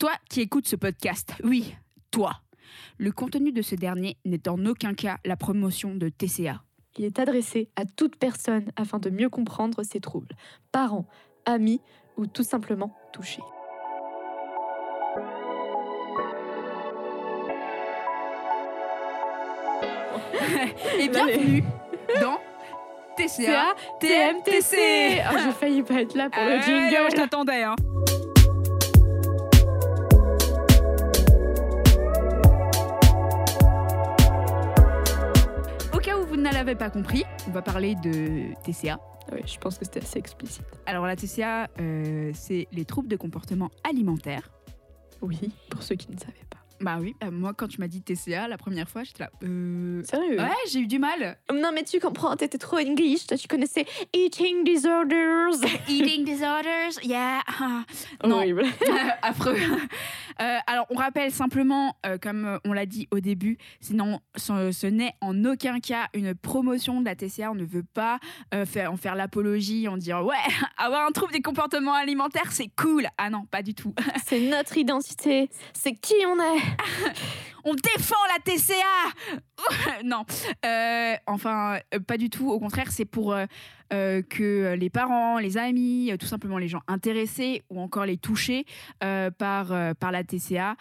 Toi qui écoutes ce podcast, oui, toi. Le contenu de ce dernier n'est en aucun cas la promotion de TCA. Il est adressé à toute personne afin de mieux comprendre ses troubles, parents, amis ou tout simplement touchés. Et bienvenue dans TCA TMTC. Ah, J'ai failli pas être là pour le Ouais, jingle. je t'attendais. Hein. Ne l'avez pas compris, on va parler de TCA. Oui, je pense que c'était assez explicite. Alors la TCA, euh, c'est les troubles de comportement alimentaire. Oui, pour ceux qui ne savaient pas. Bah oui, euh, moi quand tu m'as dit TCA la première fois, j'étais là. Euh... Sérieux Ouais, j'ai eu du mal. Non, mais tu comprends, t'étais trop English. Toi, tu connaissais Eating Disorders. Eating disorders, yeah. Non. Horrible. Affreux. Euh, alors, on rappelle simplement, euh, comme euh, on l'a dit au début, sinon ce, ce n'est en aucun cas une promotion de la TCA. On ne veut pas euh, faire, en faire l'apologie, en dire ouais, avoir un trouble des comportements alimentaires, c'est cool. Ah non, pas du tout. C'est notre identité. C'est qui on est. On défend la TCA Non, enfin, pas du tout. Au contraire, c'est pour euh, que les parents, les amis, euh, tout simplement les gens intéressés ou encore les touchés euh, par, euh, par la TCA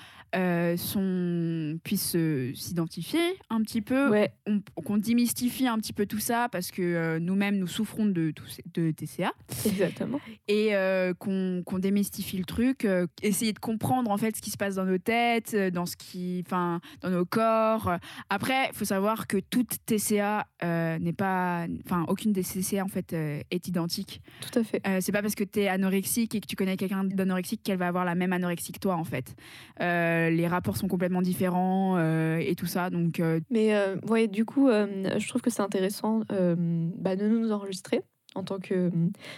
sont, puissent s'identifier un petit peu. Ouais. On- Qu'on démystifie un petit peu tout ça parce que nous-mêmes, nous souffrons de, TCA Exactement. et qu'on qu'on démystifie le truc, essayer de comprendre en fait ce qui se passe dans nos têtes, dans ce qui, enfin, dans nos corps. Après, il faut savoir que toute TCA n'est pas, enfin, aucune des TCA en fait euh, est identique. Tout à fait. Euh, c'est pas parce que tu es anorexique et que tu connais quelqu'un d'anorexique qu'elle va avoir la même anorexie que toi en fait. Euh, les rapports sont complètement différents euh, et tout ça, donc Mais ouais, du coup, je trouve que c'est intéressant bah, de nous enregistrer en tant que euh,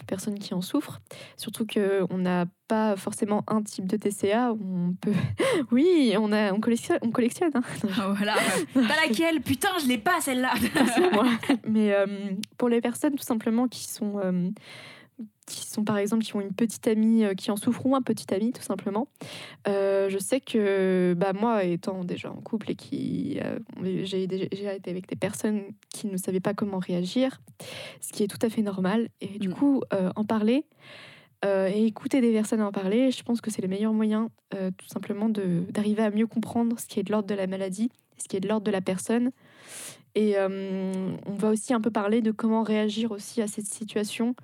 personne qui en souffre. Surtout qu'on n'a pas forcément un type de TCA. On peut... oui, on, a, on collectionne. On collectionne hein. voilà. T'as laquelle? Putain, je l'ai pas celle-là. Mais euh, pour les personnes tout simplement qui sont, euh, qui sont par exemple, qui ont une petite amie, euh, qui en souffrent ou un petit ami tout simplement, euh, je sais que bah, moi étant déjà en couple et qui euh, j'ai déjà été avec des personnes qui ne savaient pas comment réagir, ce qui est tout à fait normal. Et du Mm. coup, euh, en parler. et écouter des personnes en parler, je pense que c'est le meilleur moyen tout simplement de- d'arriver à mieux comprendre ce qui est de l'ordre de la maladie, ce qui est de l'ordre de la personne. Et on va aussi un peu parler de comment réagir aussi à cette situation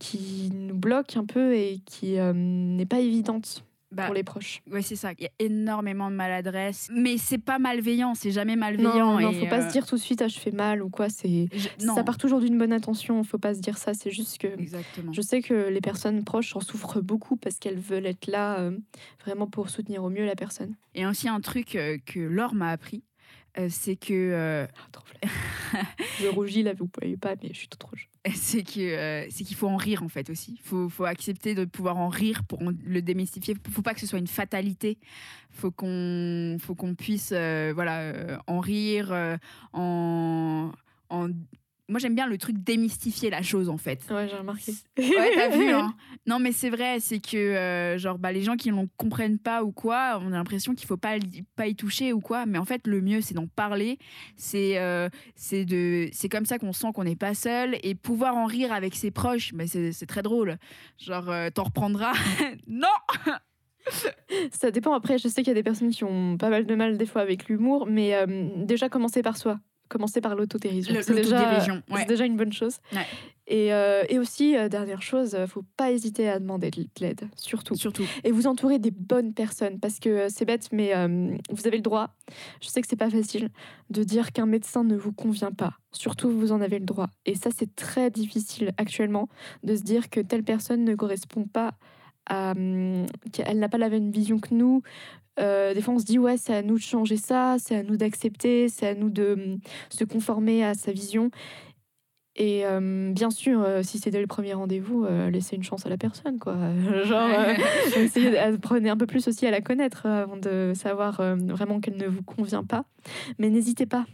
qui nous bloque un peu et qui euh, n'est pas évidente Bah, pour les proches. Ouais, c'est ça. Il y a énormément de maladresse. Mais c'est pas malveillant, c'est jamais malveillant. Non, non, et, faut pas euh, se dire tout de suite ah je fais mal ou quoi. C'est je- non. ça part toujours d'une bonne intention. Faut pas se dire ça. C'est juste que Exactement. je sais que les personnes proches en souffrent beaucoup parce qu'elles veulent être là euh, vraiment pour soutenir au mieux la personne. Et aussi un truc euh, que Laure m'a appris, euh, c'est que euh, Ah, trop je rougis là, vous pouvez pas, mais je suis trop rouge. c'est que euh, c'est qu'il faut en rire en fait aussi. Faut faut accepter de pouvoir en rire pour le démystifier. Faut pas que ce soit une fatalité. Faut qu'on faut qu'on puisse euh, voilà euh, en rire en moi j'aime bien le truc démystifier la chose en fait. Ouais, j'ai remarqué. Ouais, t'as vu, hein. Non, mais c'est vrai, c'est que euh, genre bah, les gens qui ne comprennent pas ou quoi, on a l'impression qu'il faut pas y- pas y toucher ou quoi. Mais en fait, le mieux, c'est d'en parler. C'est euh, c'est de c'est comme ça qu'on sent qu'on n'est pas seul et pouvoir en rire avec ses proches. Mais c'est c'est très drôle. Genre euh, t'en reprendras. non. Ça dépend. Après, je sais qu'il y a des personnes qui ont pas mal de mal des fois avec l'humour, mais euh, déjà commencer par soi. Commencer par l'autodérision. C'est déjà, ouais. une bonne chose. Ouais. Et, euh, et aussi, euh, dernière chose, euh, faut pas hésiter à demander de l'aide, surtout. Surtout. Et vous entourer des bonnes personnes, parce que euh, c'est bête, mais vous avez le droit, je sais que c'est pas facile, de dire qu'un médecin ne vous convient pas. Surtout, vous en avez le droit. Et ça, c'est très difficile actuellement, de se dire que telle personne ne correspond pas à... hum, qu'elle n'a pas la même vision que nous. Euh, des fois, on se dit, ouais, c'est à nous de changer ça, c'est à nous d'accepter, c'est à nous de hum, se conformer à sa vision. Et euh, bien sûr, euh, si c'est dès le premier rendez-vous, euh, laissez une chance à la personne, quoi. Genre, euh, essayez, de- prenez un peu plus aussi à la connaître euh, avant de savoir euh, vraiment qu'elle ne vous convient pas. Mais n'hésitez pas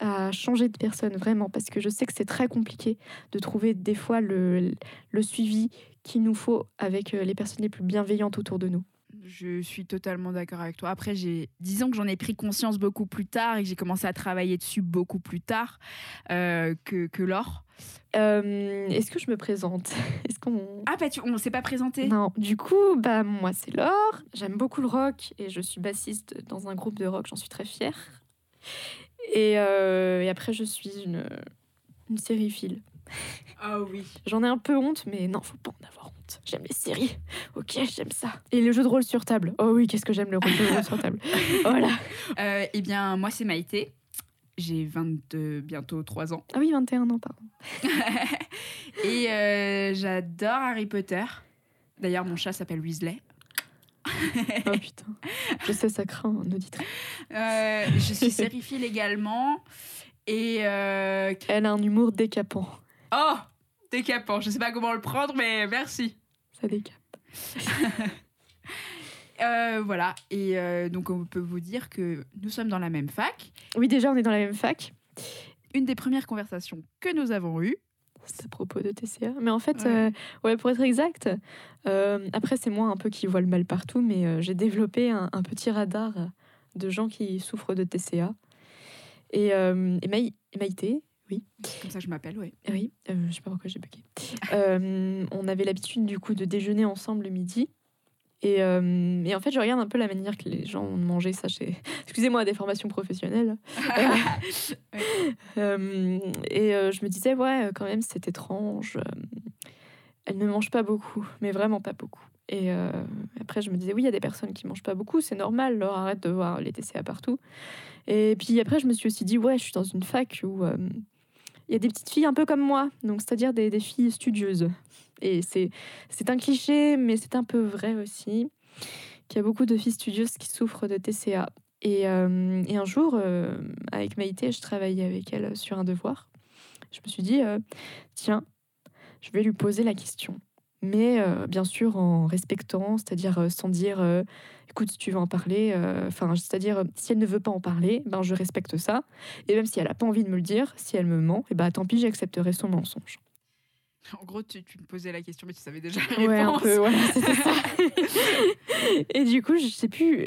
à changer de personne, vraiment, parce que je sais que c'est très compliqué de trouver des fois le, le suivi qu'il nous faut avec euh, les personnes les plus bienveillantes autour de nous. Je suis totalement d'accord avec toi. Après, j'ai, disons que j'en ai pris conscience beaucoup plus tard et que j'ai commencé à travailler dessus beaucoup plus tard euh, que, que Laure. Euh, Est-ce que je me présente? Est-ce qu'on Ah, bah, tu, on s'est pas présenté Non, du coup, bah moi c'est Laure. J'aime beaucoup le rock et je suis bassiste dans un groupe de rock. J'en suis très fière. Et, euh, et après, je suis une une sériephile. Ah oui. J'en ai un peu honte, mais non, faut pas en avoir honte. J'aime les séries. Ok, j'aime ça. Et le jeu de rôle sur table. Oh oui, qu'est-ce que j'aime le jeu de rôle sur table. Voilà. Euh, eh bien, moi, c'est Maïté. J'ai 22, bientôt 3 ans. Ah oui, 21 ans, pardon. et euh, j'adore Harry Potter. D'ailleurs, mon chat s'appelle Weasley. Oh putain. Je sais, ça craint, un auditeur. Euh, je suis sériephile également. Et. euh, Elle a un humour décapant. Oh Décapant. Je sais pas comment le prendre, mais merci. Ça décape. Euh, voilà. Et euh, donc, on peut vous dire que nous sommes dans la même fac. Oui, déjà, on est dans la même fac. Une des premières conversations que nous avons eues. C'est à propos de TCA. Mais en fait, Ouais. euh, ouais, pour être exact, après, c'est moi un peu qui vois le mal partout, mais j'ai développé un, un petit radar de gens qui souffrent de TCA. Et, et, Maï- et Maïté, oui, Comme ça, je m'appelle, oui. oui, euh, je sais pas pourquoi j'ai bugué. Euh, on avait l'habitude du coup de déjeuner ensemble le midi. Et, euh, et en fait, je regarde un peu la manière que les gens ont de manger. Ça, j'ai- excusez-moi, des formations professionnelles. Euh, et euh, je me disais, ouais, euh, quand même, c'est étrange. euh, elle ne mange pas beaucoup, mais vraiment pas beaucoup. Et euh, après, je me disais, oui, il y a des personnes qui mangent pas beaucoup, c'est normal, leur arrête de voir les TCA partout. Et puis après, je me suis aussi dit, ouais, je suis dans une fac où euh, il y a des petites filles un peu comme moi, donc c'est-à-dire des, filles studieuses. Et c'est c'est un cliché, mais c'est un peu vrai aussi, qu'il y a beaucoup de filles studieuses qui souffrent de TCA. Et, euh, et un jour, euh, avec Maïté, je travaillais avec elle sur un devoir. Je me suis dit, euh, tiens, je vais lui poser la question. Mais euh, bien sûr en respectant, c'est-à-dire euh, sans dire, euh, écoute, si tu veux en parler, enfin, c'est-à-dire si elle ne veut pas en parler, ben je respecte ça. Et même si elle n'a pas envie de me le dire, si elle me ment, et ben tant pis, j'accepterai son mensonge. En gros, tu, tu me posais la question, mais tu savais déjà la Ouais, un peu, ça. et du coup, je sais plus,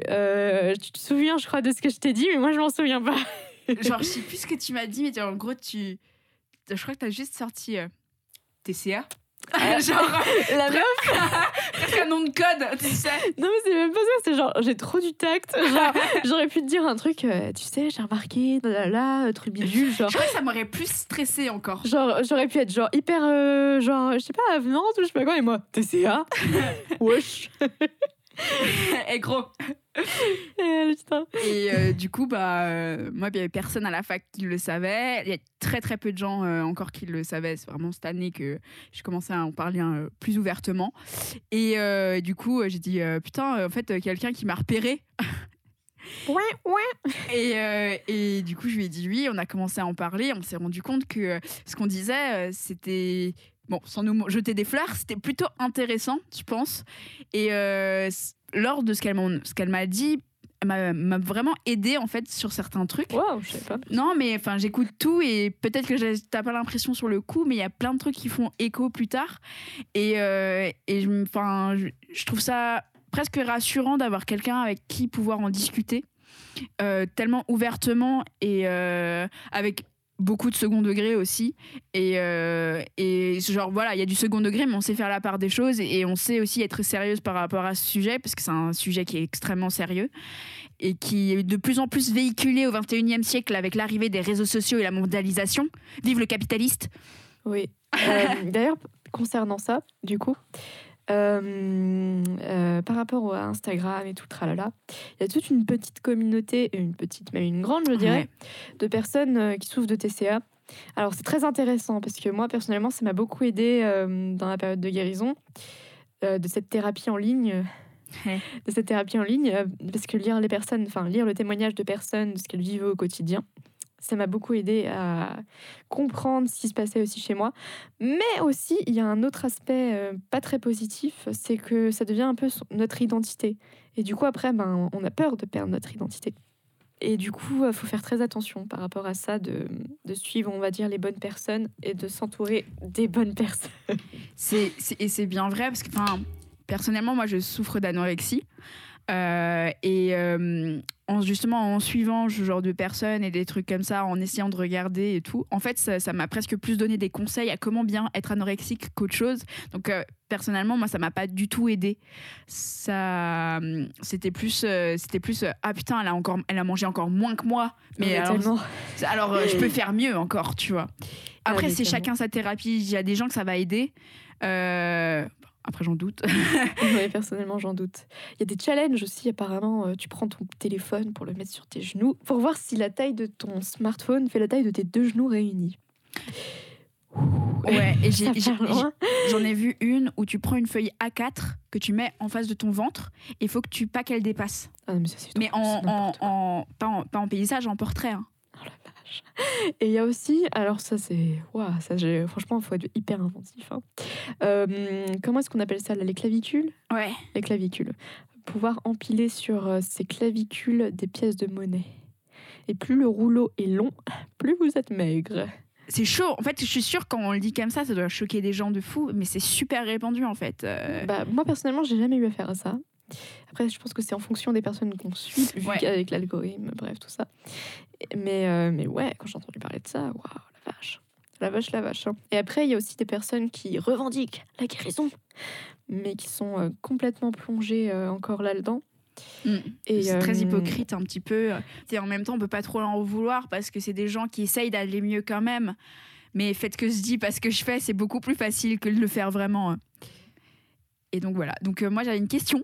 tu te souviens, je crois, de ce que je t'ai dit, mais moi, je m'en souviens pas. Genre, je sais plus ce que tu m'as dit, mais en gros, tu. Je crois que tu as juste sorti TCA. Ah. Genre, La meuf, presque un nom de code, tu sais. non, mais c'est même pas ça, c'est genre, j'ai trop du tact. Genre, j'aurais pu te dire un truc, euh, tu sais, j'ai remarqué, là, là, là, truc bidule, genre. Je crois que ça m'aurait plus stressé encore. Genre, j'aurais pu être genre hyper, euh, genre, je sais pas, avenante ou je sais pas quoi, et moi, TCA Wesh Et gros. Eh. Et euh, du coup, bah, euh, moi, il y avait personne à la fac qui le savait. Il y a très très peu de gens euh, encore qui le savaient. C'est vraiment cette année que j'ai commencé à en parler euh, plus ouvertement. Et du coup, j'ai dit putain, en fait, quelqu'un qui m'a repéré. Ouais, ouais. Et, euh, et du coup, je lui ai dit oui. On a commencé à en parler. On s'est rendu compte que ce qu'on disait, c'était bon, sans nous jeter des fleurs, c'était plutôt intéressant, je pense. Et euh, lors de ce qu'elle m'a dit, elle m'a vraiment aidé en fait sur certains trucs. Waouh, je sais pas. Non, mais enfin, j'écoute tout et peut-être que t'as pas l'impression sur le coup, mais il y a plein de trucs qui font écho plus tard. Et, euh, et enfin, je, je trouve ça presque rassurant d'avoir quelqu'un avec qui pouvoir en discuter euh, tellement ouvertement et euh, avec beaucoup de second degré aussi. Et, euh, et genre, voilà, il y a du second degré, mais on sait faire la part des choses et, et on sait aussi être sérieuse par rapport à ce sujet, parce que c'est un sujet qui est extrêmement sérieux et qui est de plus en plus véhiculé au 21e siècle avec l'arrivée des réseaux sociaux et la mondialisation. Vive le capitaliste Oui. Euh, D'ailleurs, concernant ça, du coup, euh, euh, par rapport à Instagram et tout, tralala, il y a toute une petite communauté, une petite, même une grande, je dirais, Ouais. de personnes euh, qui souffrent de TCA. Alors, c'est très intéressant parce que moi, personnellement, ça m'a beaucoup aidé euh, dans la période de guérison de cette thérapie en ligne. Ouais. De cette thérapie en ligne, parce que lire les personnes, enfin lire le témoignage de personnes, de ce qu'elles vivaient au quotidien, ça m'a beaucoup aidé à comprendre ce qui se passait aussi chez moi. Mais aussi, il y a un autre aspect euh, pas très positif, c'est que ça devient un peu notre identité. Et du coup, après, ben, on a peur de perdre notre identité. Et du coup, il faut faire très attention par rapport à ça, de, de suivre, on va dire, les bonnes personnes et de s'entourer des bonnes personnes. C'est- et c'est bien vrai parce que, personnellement, moi, je souffre d'anorexie. Euh, et euh, en, justement, en suivant ce genre de personnes et des trucs comme ça, en essayant de regarder et tout, en fait, ça m'a presque plus donné des conseils à comment bien être anorexique qu'autre chose. Donc, euh, personnellement, moi, ça m'a pas du tout aidé. Ça, c'était plus, euh, c'était plus, euh, ah putain, elle a encore, elle a mangé encore moins que moi. Mais Ouais, alors, je peux faire mieux encore, tu vois. Après, c'est chacun sa thérapie. Il y a des gens que ça va aider. Après, j'en doute. Ouais, personnellement, j'en doute. Il y a des challenges aussi, apparemment. euh, Tu prends ton téléphone pour le mettre sur tes genoux, pour voir si la taille de ton smartphone fait la taille de tes deux genoux réunis. ouais, et. J'en ai vu une où tu prends une feuille A4 que tu mets en face de ton ventre. Il faut que tu pas qu'elle dépasse. Ah non, mais ça, c'est Mais trop- en, c'est en, n'importe quoi. en- pas, en, pas en paysage, en portrait. hein. Vache. Et il y a aussi, alors ça c'est, waouh, ça j'ai, franchement, il faut être hyper inventif. hein. Euh, comment est-ce qu'on appelle ça là, Les clavicules? Ouais. Les clavicules. Pouvoir empiler sur euh, ces clavicules des pièces de monnaie. Et plus le rouleau est long, plus vous êtes maigre. C'est chaud. En fait, je suis sûre quand on le dit comme ça, ça doit choquer des gens de fou, mais c'est super répandu en fait. Euh, Bah, moi personnellement, j'ai jamais eu affaire à ça. Après, je pense que c'est en fonction des personnes qu'on suit, vu Ouais. qu'avec l'algorithme, bref, tout ça. Mais, euh, mais ouais, quand j'ai entendu parler de ça, waouh, la vache. La vache, la vache. hein. Et après, il y a aussi des personnes qui revendiquent la guérison, mais qui sont euh, complètement plongées euh, encore là-dedans. mm. C'est très hypocrite un petit peu. Et en même temps, on peut pas trop en vouloir parce que c'est des gens qui essayent d'aller mieux quand même. Mais faites que je dis parce que je fais, c'est beaucoup plus facile que de le faire vraiment. hein. Et donc voilà. Donc euh, moi j'avais une question.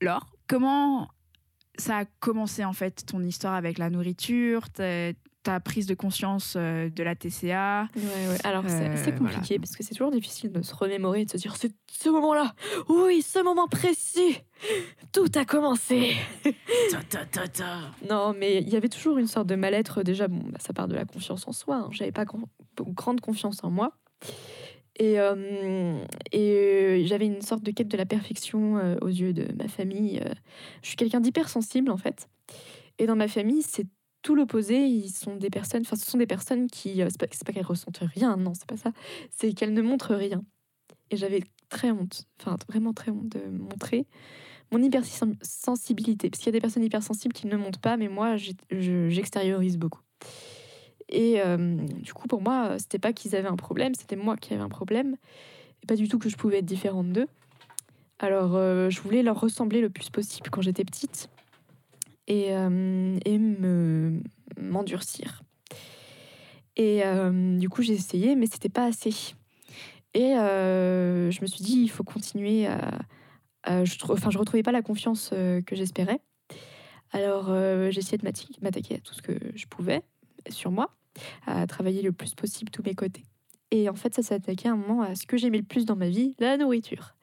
Laure, comment ça a commencé en fait ton histoire avec la nourriture, ta, prise de conscience euh, de la TCA Ouais, ouais. Alors, c'est Euh, c'est compliqué parce que c'est toujours difficile de se remémorer et de se dire c'est ce moment-là, oui, ce moment précis, tout a commencé. Non, mais il y avait toujours une sorte de mal-être. Déjà, bon, bah, ça part de la confiance en soi. hein. J'avais pas grand- grande confiance en moi. Et, euh, euh, j'avais une sorte de quête de la perfection euh, aux yeux de ma famille. Je suis quelqu'un d'hypersensible, en fait. Et dans ma famille, c'est tout l'opposé. Ils sont des personnes, enfin, ce sont des personnes qui. c'est pas, pas qu'elles ressentent rien, non, c'est pas ça. C'est qu'elles ne montrent rien. Et j'avais très honte, enfin, vraiment très honte de montrer mon hypersensibilité. Parce qu'il y a des personnes hypersensibles qui ne montrent pas, mais moi, j'extériorise beaucoup. Et euh, du coup, pour moi, c'était pas qu'ils avaient un problème, c'était moi qui avais un problème. Et pas du tout que je pouvais être différente d'eux. Alors, euh, je voulais leur ressembler le plus possible quand j'étais petite. Et, euh, et me m'endurcir. Et du coup, j'ai essayé, mais c'était pas assez. Et je me suis dit, il faut continuer à, euh, je, enfin, je retrouvais pas la confiance que j'espérais. Alors, essayé de m'attaquer à tout ce que je pouvais sur moi, à travailler le plus possible tous mes côtés. Et en fait, ça s'est attaqué à un moment à ce que j'aimais le plus dans ma vie, la nourriture.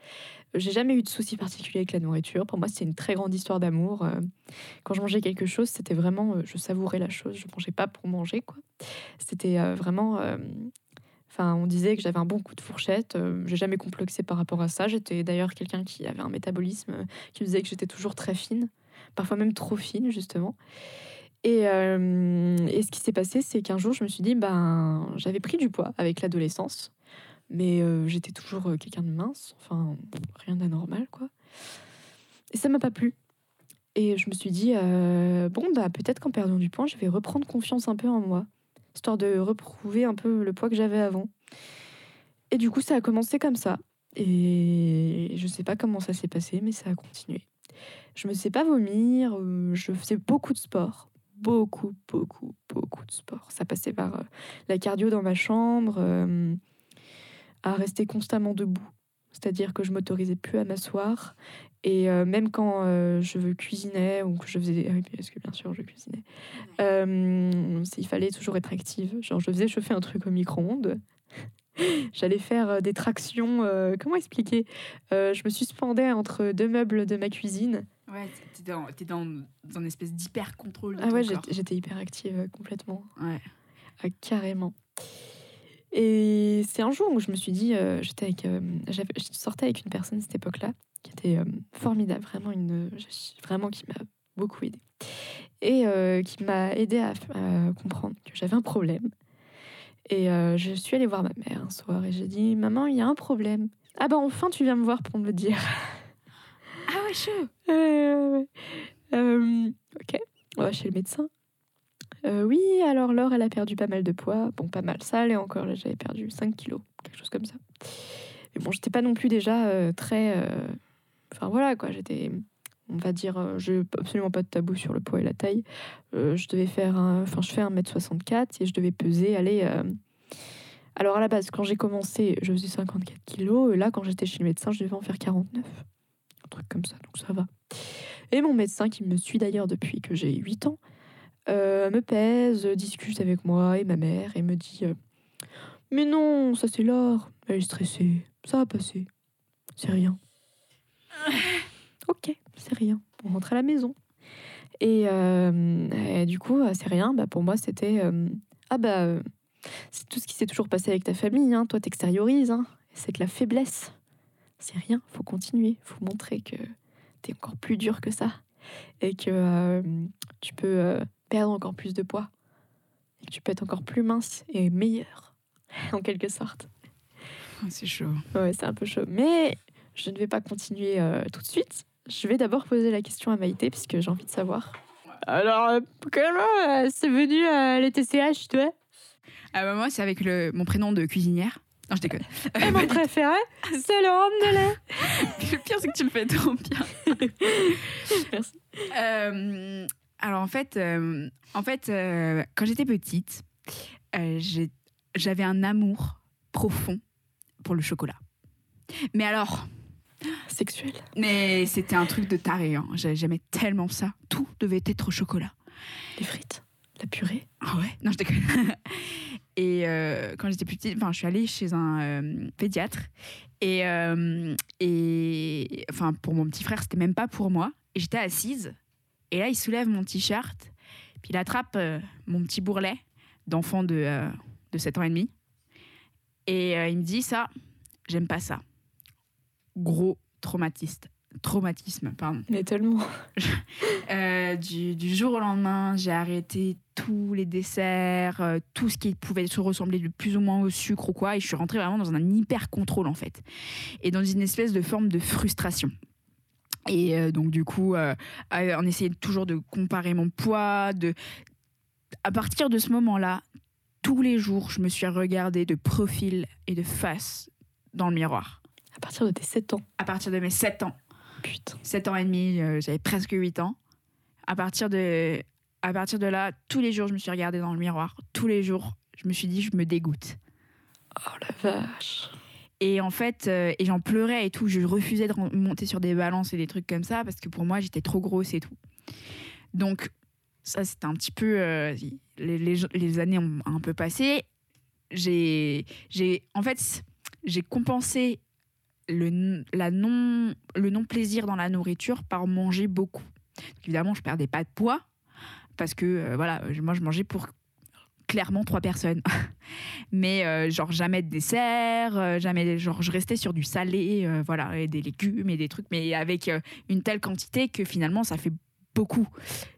J'ai jamais eu de soucis particuliers avec la nourriture. Pour moi, c'était une très grande histoire d'amour. Euh, Quand je mangeais quelque chose, c'était vraiment, euh, je savourais la chose. Je mangeais pas pour manger, quoi. C'était euh, vraiment. Enfin, on disait que j'avais un bon coup de fourchette. J'ai jamais complexé par rapport à ça. J'étais d'ailleurs quelqu'un qui avait un métabolisme qui me disait que j'étais toujours très fine, parfois même trop fine, justement. Et, euh, et ce qui s'est passé, c'est qu'un jour, je me suis dit, ben, j'avais pris du poids avec l'adolescence, mais euh, j'étais toujours euh, quelqu'un de mince, enfin, rien d'anormal, quoi. Et ça m'a pas plu. Et je me suis dit, bon, bah, peut-être qu'en perdant du poids, je vais reprendre confiance un peu en moi, histoire de retrouver un peu le poids que j'avais avant. Et du coup, ça a commencé comme ça. Et je sais pas comment ça s'est passé, mais ça a continué. Je me sais pas vomir, je faisais beaucoup de sport. Beaucoup, beaucoup, beaucoup de sport. Ça passait par euh, la cardio dans ma chambre, euh, à rester constamment debout. C'est-à-dire que je m'autorisais plus à m'asseoir. Et euh, même quand euh, je cuisinais ou que je faisais... ah parce que bien sûr, je cuisinais. Euh, il fallait toujours être active. Genre, je faisais chauffer un truc au micro-ondes. J'allais faire euh, des tractions. euh, comment expliquer? Euh, Je me suspendais entre deux meubles de ma cuisine. Ouais, t'es dans, t'es dans, dans une espèce d'hyper contrôle. Ah ouais, j'étais j'étais hyper active complètement. Ouais. Ah, carrément. Et c'est un jour où je me suis dit, euh, j'étais avec, je sortais avec une personne à cette époque-là qui était formidable, vraiment une, vraiment qui m'a beaucoup aidée et qui m'a aidé à, à comprendre que j'avais un problème. Et euh, je suis allée voir ma mère un soir et j'ai dit, maman, il y a un problème. Ah bah enfin, tu viens me voir pour me le dire. Ah ouais, chaud Euh. Euh, ok, on va chez le médecin. Euh, oui, alors Laure, elle a perdu pas mal de poids. Bon, pas mal, ça allait encore. Là, j'avais perdu 5 kilos, quelque chose comme ça. Mais bon, j'étais pas non plus déjà très. Enfin voilà, quoi. J'étais. On va dire, euh, j'ai absolument pas de tabou sur le poids et la taille. Euh, je devais faire. Enfin, je fais 1m64 et je devais peser, aller. euh, Alors à la base, quand j'ai commencé, je faisais 54 kilos. Et là, quand j'étais chez le médecin, je devais en faire 49. Un truc comme ça, donc ça va. Et mon médecin, qui me suit d'ailleurs depuis que j'ai 8 ans, euh, me pèse, discute avec moi et ma mère et me dit Mais non, ça c'est Laure, elle est stressée, ça va passer, c'est rien. rien. On rentre à la maison. Et, euh, et du coup, euh, c'est rien. Bah, pour moi, c'était euh, Ah bah, c'est tout ce qui s'est toujours passé avec ta famille. Hein. Toi, t'extériorises. Hein. C'est de la faiblesse. C'est rien. Faut continuer. Faut montrer que t'es encore plus dur que ça. Et que tu peux perdre encore plus de poids. Et que tu peux être encore plus mince et meilleur, en quelque sorte. Ah, C'est chaud. Ouais, c'est un peu chaud. Mais je ne vais pas continuer euh, tout de suite. Je vais d'abord poser la question à Maïté, puisque j'ai envie de savoir. Alors, euh, comment euh, c'est venu euh, les TCH, toi? Ah bah moi, c'est avec le, mon prénom de cuisinière. Non, je déconne. Et mon préféré, c'est le rhum de le pire, c'est que tu le fais trop bien. Merci. Euh, alors en fait, euh, en fait euh, quand j'étais petite, euh, j'avais un amour profond pour le chocolat. Mais alors, Sexuel. mais c'était un truc de taré. hein. J'ai- J'aimais tellement ça. Tout devait être au chocolat. Les frites, la purée. Ah ouais? Non, je déconne. Et euh, quand j'étais plus petite, enfin, je suis allée chez un euh, pédiatre. Et, euh, et enfin, pour mon petit frère, c'était même pas pour moi. Et j'étais assise. Et là, il soulève mon t-shirt. Puis il attrape mon petit bourrelet d'enfant de, de 7 ans et demi. Et il me dit ça, j'aime pas ça. Gros traumatiste. Traumatisme, pardon. Mais tellement. Euh, du, du jour au lendemain, j'ai arrêté tous les desserts, euh, tout ce qui pouvait se ressembler de plus ou moins au sucre ou quoi, et je suis rentrée vraiment dans un hyper contrôle en fait, et dans une espèce de forme de frustration. Et euh, donc du coup, on essayait toujours de comparer mon poids, de à partir de ce moment-là, tous les jours, je me suis regardée de profil et de face dans le miroir. À partir de tes 7 ans. À partir de mes 7 ans. Putain. 7 ans et demi, euh, j'avais presque 8 ans. À partir, de, à partir de là, tous les jours, je me suis regardée dans le miroir. Tous les jours, je me suis dit, je me dégoûte. Oh la vache. Et en fait, euh, et j'en pleurais et tout. Je refusais de monter sur des balances et des trucs comme ça parce que pour moi, j'étais trop grosse et tout. Donc, ça, c'était un petit peu. euh, les, les- les années ont un peu passé. J'ai- En fait, j'ai compensé le, la non, le non-plaisir dans la nourriture par manger beaucoup. Évidemment, je perdais pas de poids parce que, euh, voilà, moi, je mangeais pour clairement trois personnes. Mais euh, genre jamais de dessert, euh, jamais genre je restais sur du salé, voilà, et des légumes et des trucs, mais avec une telle quantité que finalement ça fait beaucoup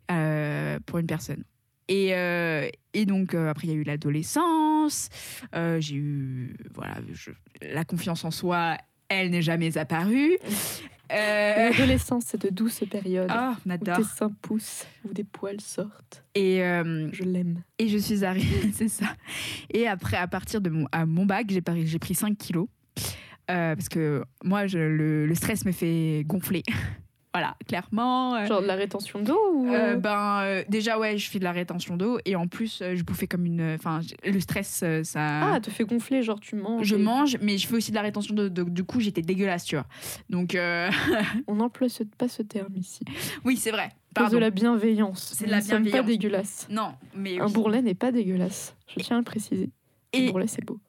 pour une personne. Et, et donc après il y a eu l'adolescence, j'ai eu voilà la confiance en soi, elle n'est jamais apparue. Euh, L'adolescence, c'est de douces périodes. ah, on où tes seins poussent, où des poils sortent. Et euh, Je l'aime. Et je suis arrivée, c'est ça. Et après, à partir de mon, à mon bac, j'ai pris, j'ai pris 5 kilos. Euh, parce que moi, je- le, le stress me fait gonfler. Voilà, clairement. euh, Genre de la rétention d'eau ou... euh, ben, euh, déjà, ouais, je fais de la rétention d'eau. Et en plus, je bouffais comme une. Enfin, le stress, ça. Ah, te fait gonfler, genre tu manges. je et- mange, mais je fais aussi de la rétention d'eau. donc, Du coup, j'étais dégueulasse, tu vois. Donc, On n'emploie pas ce terme ici. oui, c'est vrai. Pardon. de la bienveillance. C'est de la sommes pas bienveillance. dégueulasse. Non, mais. Un oui. bourrelet n'est pas dégueulasse. Je tiens à le préciser. Un Et bourrelet, c'est beau.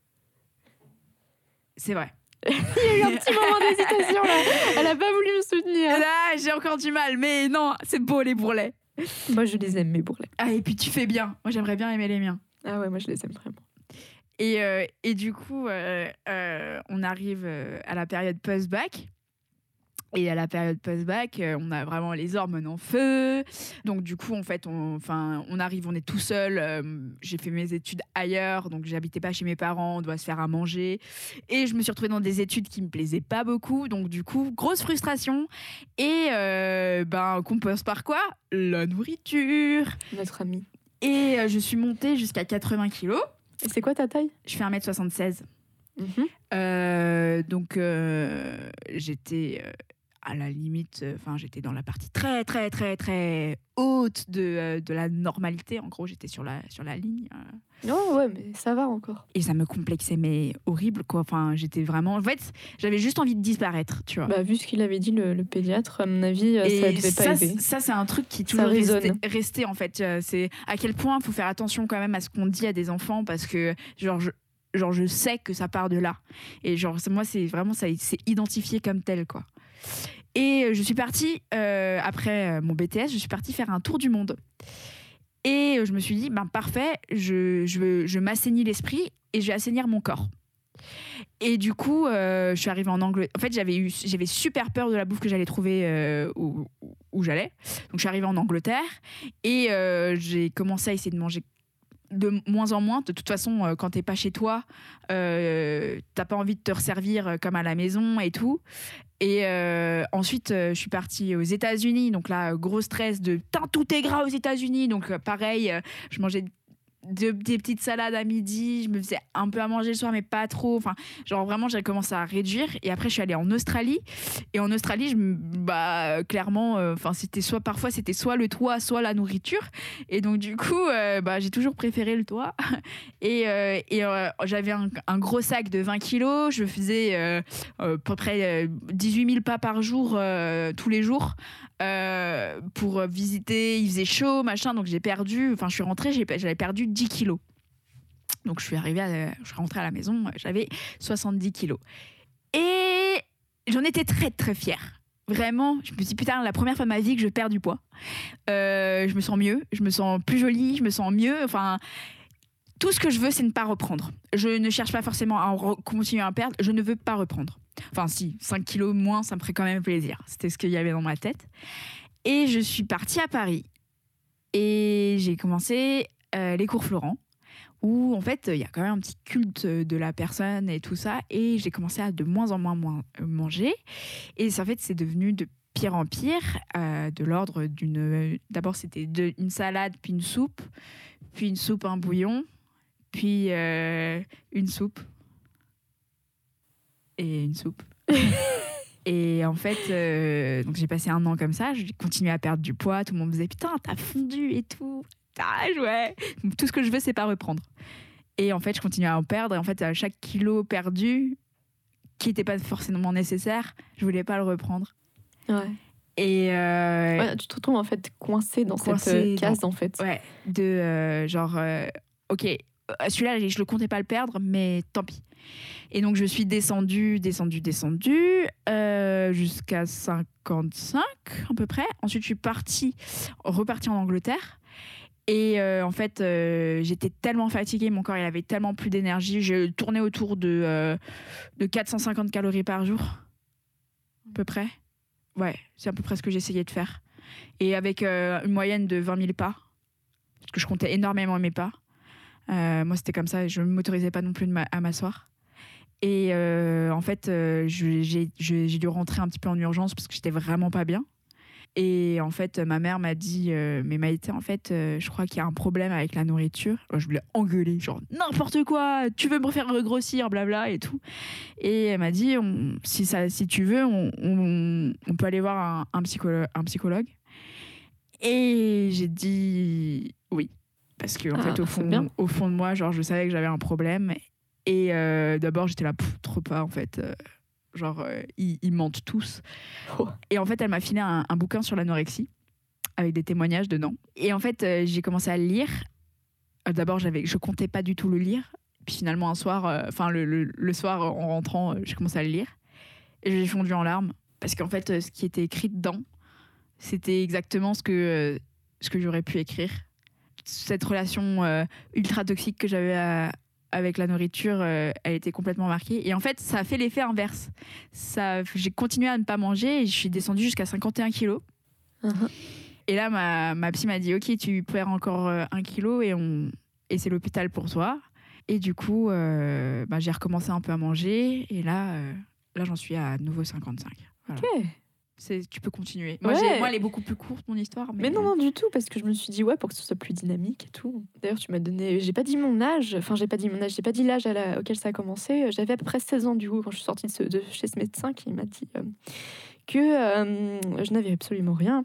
c'est vrai. Il y a eu un petit moment d'hésitation là. Elle a pas voulu me soutenir. Là, j'ai encore du mal, mais non, c'est beau les bourrelets. Moi, je les aime, mes bourrelets. Ah, et puis tu fais bien. Moi, j'aimerais bien aimer les miens. Ah ouais, moi, je les aime vraiment. Et, euh, et du coup, euh, euh, on arrive à la période post-bac. Et à la période post-bac, euh, on a vraiment les hormones en feu. Donc du coup, en fait, on, enfin, on arrive, on est tout seul. euh, j'ai fait mes études ailleurs, donc j'habitais pas chez mes parents. On doit se faire à manger. Et je me suis retrouvée dans des études qui me plaisaient pas beaucoup. Donc du coup, grosse frustration. Et euh, ben, qu'on passe par quoi? La nourriture. Notre ami. Et euh, je suis montée jusqu'à 80 kilos. Et c'est quoi ta taille? Je fais 1m76. Mhm. Euh, donc euh, j'étais à la limite, euh, enfin j'étais dans la partie très très très très haute de, euh, de la normalité. En gros, j'étais sur la, sur la ligne. euh, Oh ouais, mais ça va encore. et ça me complexait, mais horrible quoi. Enfin, j'étais vraiment. En fait, j'avais juste envie de disparaître, tu vois. Bah, vu ce qu'il avait dit, le, le pédiatre, à mon avis, ça devait ça, pas aider. ça, c'est un truc qui toujours résonne. resté, en fait. C'est à quel point il faut faire attention quand même à ce qu'on dit à des enfants parce que genre je, genre je sais que ça part de là et genre moi c'est vraiment ça c'est identifié comme tel quoi. Et je suis partie euh, après euh, mon BTS, je suis partie faire un tour du monde. Et euh, je me suis dit ben parfait, je je, je m'assainis l'esprit et je vais assainir mon corps. Et du coup, je suis arrivée en Angleterre. En fait, j'avais eu, j'avais super peur de la bouffe que j'allais trouver où, où j'allais. Donc, je suis arrivée en Angleterre et j'ai commencé à essayer de manger de moins en moins. De toute façon, euh, quand t'es pas chez toi, euh, t'as pas envie de te resservir euh, comme à la maison et tout. Et euh, ensuite, je suis partie aux États-Unis. Donc là, gros stress de tout est gras aux États-Unis. Donc pareil, je mangeais de- des petites salades à midi. Je me faisais un peu à manger le soir, mais pas trop. Enfin, genre vraiment, j'ai commencé à réduire. Et après, je suis allée en Australie. Et en Australie, je, bah, clairement, euh, enfin, c'était soit parfois c'était soit le toit, soit la nourriture. Et donc du coup, euh, bah, j'ai toujours préféré le toit. Et, euh, et j'avais un, un gros sac de 20 kilos. Je faisais à peu près euh, 18 000 pas par jour, tous les jours, euh, pour visiter. Il faisait chaud, machin. Donc j'ai perdu. Enfin, je suis rentrée, j'avais perdu 10 kilos. Donc je suis arrivée, à, je suis rentrée à la maison, j'avais 70 kilos. Et j'en étais très très fière. Vraiment, je me suis dit, putain, la première fois de ma vie que je perds du poids. Euh, je me sens mieux, je me sens plus jolie, je me sens mieux. Enfin, tout ce que je veux, c'est ne pas reprendre. Je ne cherche pas forcément à continuer à perdre, je ne veux pas reprendre. Enfin, si, 5 kilos moins, ça me ferait quand même plaisir. C'était ce qu'il y avait dans ma tête. Et je suis partie à Paris. Et j'ai commencé euh, les cours Florent, où en fait, il y a quand même un petit culte de la personne et tout ça. Et j'ai commencé à de moins en moins, manger. Et ça, en fait, c'est devenu de pire en pire, euh, de l'ordre d'une. D'abord, c'était une salade, puis une soupe, puis une soupe, un bouillon, puis euh, une soupe. Et une soupe. Et en fait, euh, donc j'ai passé un an comme ça, j'ai continué à perdre du poids, tout le monde me disait putain, t'as fondu et tout. Ah ouais. Donc, tout ce que je veux, c'est pas reprendre. Et en fait, je continuais à en perdre. Et en fait, à chaque kilo perdu, qui n'était pas forcément nécessaire, je voulais pas le reprendre. Ouais. Et euh, Ouais, tu te retrouves en fait coincé dans Coincé cette dans- case en fait. Ouais, de euh, genre, euh, ok, celui-là, je le comptais pas le perdre, mais tant pis. Et donc, je suis descendue, descendue, descendue, euh, jusqu'à 55 à peu près. Ensuite, je suis partie, repartie en Angleterre. Et euh, en fait, euh, j'étais tellement fatiguée, mon corps il avait tellement plus d'énergie. Je tournais autour de, euh, de 450 calories par jour, à peu près. Ouais, c'est à peu près ce que j'essayais de faire. Et avec euh, une moyenne de 20 000 pas, parce que je comptais énormément mes pas. Euh, moi, c'était comme ça, je ne m'autorisais pas non plus à m'asseoir. Et euh, en fait, euh, j'ai dû rentrer un petit peu en urgence parce que j'étais vraiment pas bien. Et en fait, ma mère m'a dit, mais Maïté, en fait, je crois qu'il y a un problème avec la nourriture. Moi, Je voulais engueuler, genre n'importe quoi, tu veux me faire grossir, blabla et tout. Et elle m'a dit, si, ça, si tu veux, on, peut aller voir un psychologue. Et j'ai dit oui. Parce que en Ah, fait, au c'est fond, bien. au fond de moi, genre, je savais que j'avais un problème. Et euh, d'abord, j'étais là, trop pas, en fait. euh, genre, euh, ils, ils mentent tous. Oh. Et en fait, elle m'a filé un, un bouquin sur l'anorexie, avec des témoignages dedans. Et en fait, euh, j'ai commencé à le lire. Euh, D'abord, j'avais, je comptais pas du tout le lire. Puis finalement, un soir, euh, enfin, le, le- le soir, en rentrant, j'ai commencé à le lire. Et j'ai fondu en larmes. Parce qu'en fait, ce qui était écrit dedans, c'était exactement ce que, ce que j'aurais pu écrire. Cette relation euh, ultra toxique que j'avais à- avec la nourriture, euh, elle était complètement marquée. Et en fait, ça a fait l'effet inverse. Ça, j'ai continué à ne pas manger et je suis descendue jusqu'à 51 kilos. Mhm. Et là, ma, ma psy m'a dit, ok, tu perds encore euh, un kilo et, on... et c'est l'hôpital pour toi. Et du coup, euh, bah, j'ai recommencé un peu à manger. Et là, euh, là j'en suis à nouveau 55. Voilà. Ok. C'est- Tu peux continuer. Moi, Ouais. moi, elle est beaucoup plus courte, mon histoire. Mais, Mais non, non, du tout, parce que je me suis dit, ouais, pour que ce soit plus dynamique et tout. D'ailleurs, tu m'as donné. J'ai pas dit mon âge, enfin, j'ai pas dit mon âge, j'ai pas dit l'âge la- auquel ça a commencé. J'avais à peu près 16 ans, du coup, quand je suis sortie de, ce- de chez ce médecin qui m'a dit euh, que euh, je n'avais absolument rien,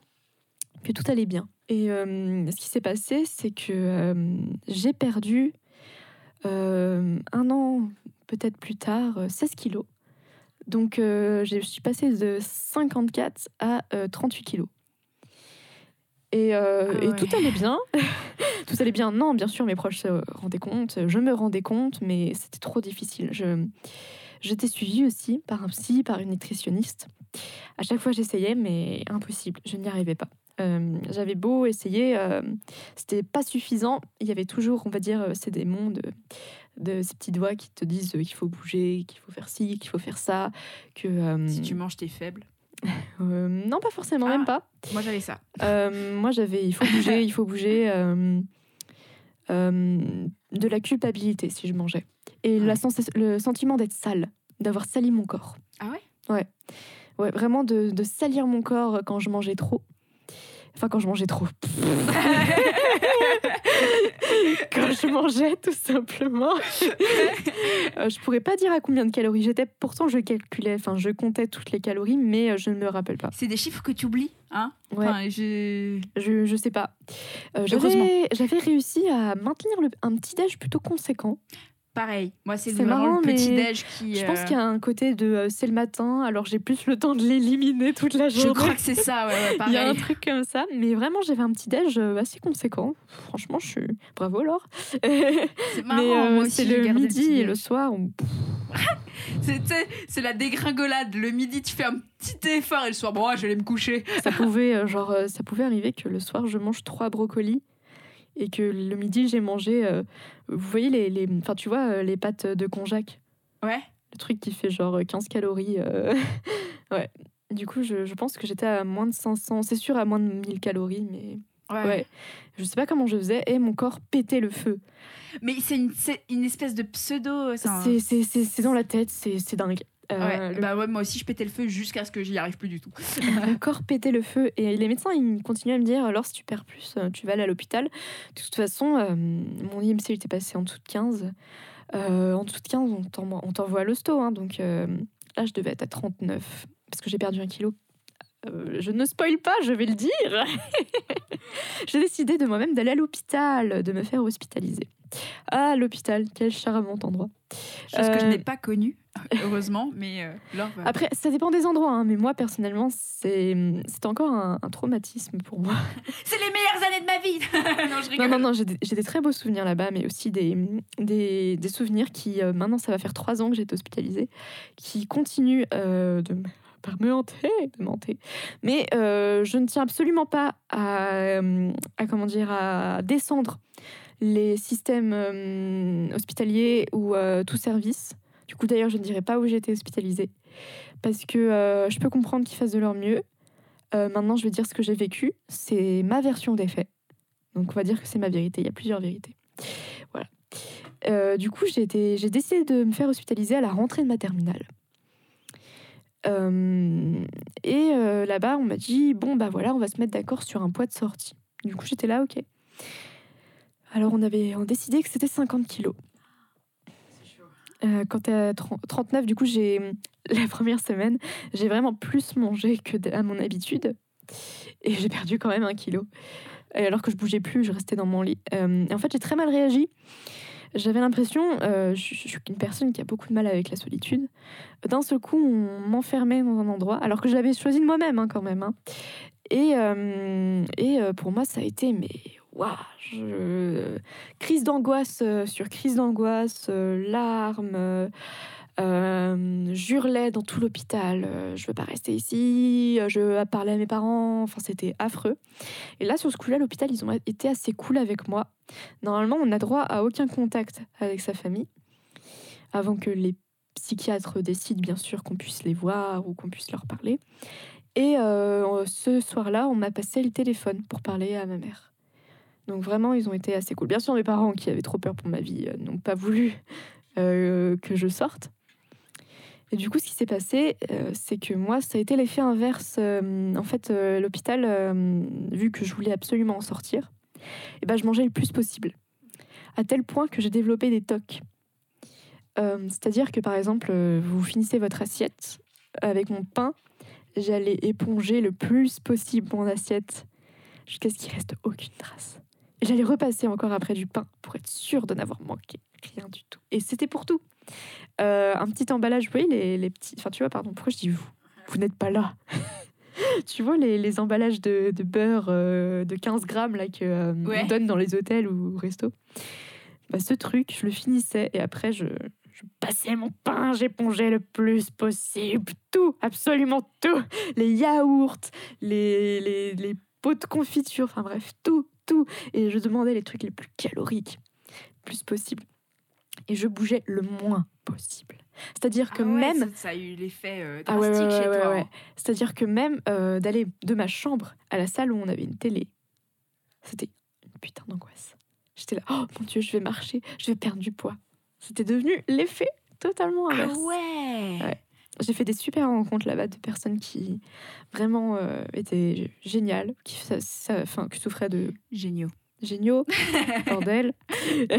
que tout allait bien. Et euh, ce qui s'est passé, c'est que j'ai perdu un an, peut-être plus tard, euh, 16 kilos. Donc, euh, je suis passée de 54 à euh, 38 kilos. Et, euh, Ah et tout allait bien. tout allait bien. Non, bien sûr, mes proches se rendaient compte. Je me rendais compte, mais c'était trop difficile. Je, j'étais suivie aussi par un psy, par une nutritionniste. À chaque fois, j'essayais, mais impossible. Je n'y arrivais pas. Euh, j'avais beau essayer, euh, c'était pas suffisant. Il y avait toujours, on va dire, euh, ces démons de, de ces petits doigts qui te disent euh, qu'il faut bouger, qu'il faut faire ci, qu'il faut faire ça. Que, euh, Si tu manges, t'es faible. euh, non, pas forcément, Ah. même pas. Moi, j'avais ça. Euh, moi, j'avais il faut bouger, il faut bouger. de la culpabilité si je mangeais. Et la Ouais. sens- le sentiment d'être sale, d'avoir sali mon corps. Ah ouais Ouais, vraiment de, de salir mon corps quand je mangeais trop. Enfin, quand je mangeais trop. quand je mangeais, tout simplement. Euh, je pourrais pas dire à combien de calories j'étais. Pourtant, je calculais, enfin, je comptais toutes les calories, mais euh, je ne me rappelle pas. C'est des chiffres que tu oublies, hein? Ouais. Enfin, je... Je, je sais pas. Euh, Heureusement. j'avais, j'avais réussi à maintenir le- un petit déj plutôt conséquent. Pareil. Moi, c'est vraiment marrant, le petit déj qui. Je pense euh, qu'il y a un côté de euh, c'est le matin, alors j'ai plus le temps de l'éliminer toute la Je journée. crois que c'est ça, ouais, ouais, Il y a un pareil. truc comme ça, mais vraiment j'avais un petit déj euh, assez conséquent. Franchement, je suis bravo Laure. C'est marrant, euh, c'est le midi et le soir. on- C'est la dégringolade. Le midi, tu fais un petit effort et le soir, bon, ouais, je vais aller me coucher. Ça pouvait genre ça pouvait arriver que le soir je mange trois brocolis et que le midi j'ai mangé. euh, vous voyez les, les, enfin tu vois euh, les pâtes de konjac, Ouais. le truc qui fait genre 15 calories. euh, ouais. Du coup, je, je pense que j'étais à moins de 500, c'est sûr à moins de 1000 calories, mais Ouais. Ouais. Je sais pas comment je faisais et mon corps pétait le feu. Mais c'est une, une espèce de pseudo. c'est dans la tête, c'est c'est dingue. Euh, Ouais, le, bah ouais, moi aussi, je pétais le feu jusqu'à ce que j'y arrive plus du tout. mon corps pétait le feu et les médecins ils continuaient à me dire alors si tu perds plus, euh, tu vas aller à l'hôpital. De toute façon, euh, mon IMC il était passé en dessous de 15. Euh, en dessous de 15, on t'envoie à l'hosto. hein, donc euh, là, je devais être à 39 parce que j'ai perdu un kilo. Euh, je ne spoil pas, je vais le dire. j'ai décidé de moi-même d'aller à l'hôpital, de me faire hospitaliser. Ah, l'hôpital, quel charmant endroit. Chose que je Euh, n'ai pas connue, heureusement, mais euh, Laure va- Après, ça dépend des endroits, hein, mais moi personnellement, c'est c'est encore un, un traumatisme pour moi. C'est les meilleures années de ma vie Non, je rigole. Non, non, non, j'ai des, très beaux souvenirs là-bas, mais aussi des, des, des souvenirs qui, euh, maintenant, ça va faire trois ans que j'ai été hospitalisée, qui continuent euh, de me par me hanter, de me hanter. Mais euh, je ne tiens absolument pas à, euh, à, comment dire, à descendre les systèmes euh, hospitaliers ou euh, tout service. Du coup, d'ailleurs, je ne dirais pas où j'ai été hospitalisée, parce que euh, je peux comprendre qu'ils fassent de leur mieux. Euh, maintenant, je vais dire ce que j'ai vécu. C'est ma version des faits. Donc on va dire que c'est ma vérité. Il y a plusieurs vérités. Voilà. Euh, du coup, j'ai décidé de me faire hospitaliser à la rentrée de ma terminale. Et là-bas, on m'a dit bon bah voilà, on va se mettre d'accord sur un poids de sortie. Du coup, j'étais là, ok. Alors on avait décidé que c'était 50 kilos. Euh, quand à 30 39, du coup, j'ai la première semaine, j'ai vraiment plus mangé que à mon habitude. Et j'ai perdu quand même un kilo. Et alors que je bougeais plus, je restais dans mon lit. Euh, et en fait, j'ai très mal réagi. J'avais l'impression, euh, je, je suis une personne qui a beaucoup de mal avec la solitude. D'un seul coup, on m'enfermait dans un endroit, alors que je l'avais choisi de moi-même hein, quand même. hein. Et, euh, et euh, pour moi, ça a été, mais waouh, crise d'angoisse euh, sur crise d'angoisse, larmes, euh, j'hurlais dans tout l'hôpital, je veux pas rester ici, je parler à mes parents, enfin c'était affreux. Et là sur ce coup-là, l'hôpital, ils ont été assez cool avec moi. Normalement, on n'a droit à aucun contact avec sa famille avant que les psychiatres décident bien sûr qu'on puisse les voir ou qu'on puisse leur parler. Et euh, ce soir-là, on m'a passé le téléphone pour parler à ma mère. Donc vraiment, ils ont été assez cool. Bien sûr, mes parents, qui avaient trop peur pour ma vie, euh, n'ont pas voulu euh, que je sorte. Et du coup, ce qui s'est passé, euh, c'est que moi, ça a été l'effet inverse. En fait, l'hôpital, vu que je voulais absolument en sortir, eh ben, je mangeais le plus possible. À tel point que j'ai développé des tocs. C'est-à-dire que, par exemple, vous finissez votre assiette avec mon pain, j'allais éponger le plus possible mon assiette jusqu'à ce qu'il reste aucune trace. J'allais repasser encore après du pain pour être sûre de n'avoir manqué rien du tout. Et c'était pour tout. Euh, un petit emballage, vous voyez, les, les petits. Enfin, tu vois, pardon, pourquoi je dis vous? Vous n'êtes pas là. tu vois, les, les emballages de, de beurre euh, de 15 grammes là, que, euh, Ouais. on donne dans les hôtels ou restos. Bah, ce truc, je le finissais et après, je, je passais mon pain, j'épongeais le plus possible. Tout, absolument tout. Les yaourts, les, les, les pots de confiture, enfin bref, tout, tout. Et je demandais les trucs les plus caloriques, le plus possible. Et je bougeais le moins possible. C'est-à-dire que Ah ouais, même... ça, ça a eu l'effet euh, Ah ouais, drastique ouais, chez ouais, toi. hein. C'est-à-dire que même euh, d'aller de ma chambre à la salle où on avait une télé, c'était une putain d'angoisse. J'étais là, oh mon dieu, je vais marcher, je vais perdre du poids. C'était devenu l'effet totalement Ah inverse. ouais. Ouais. J'ai fait des super rencontres là-bas de personnes qui vraiment euh, étaient géniales, qui, ça- ça- enfin, qui souffraient de Géniaux. géniaux, bordel,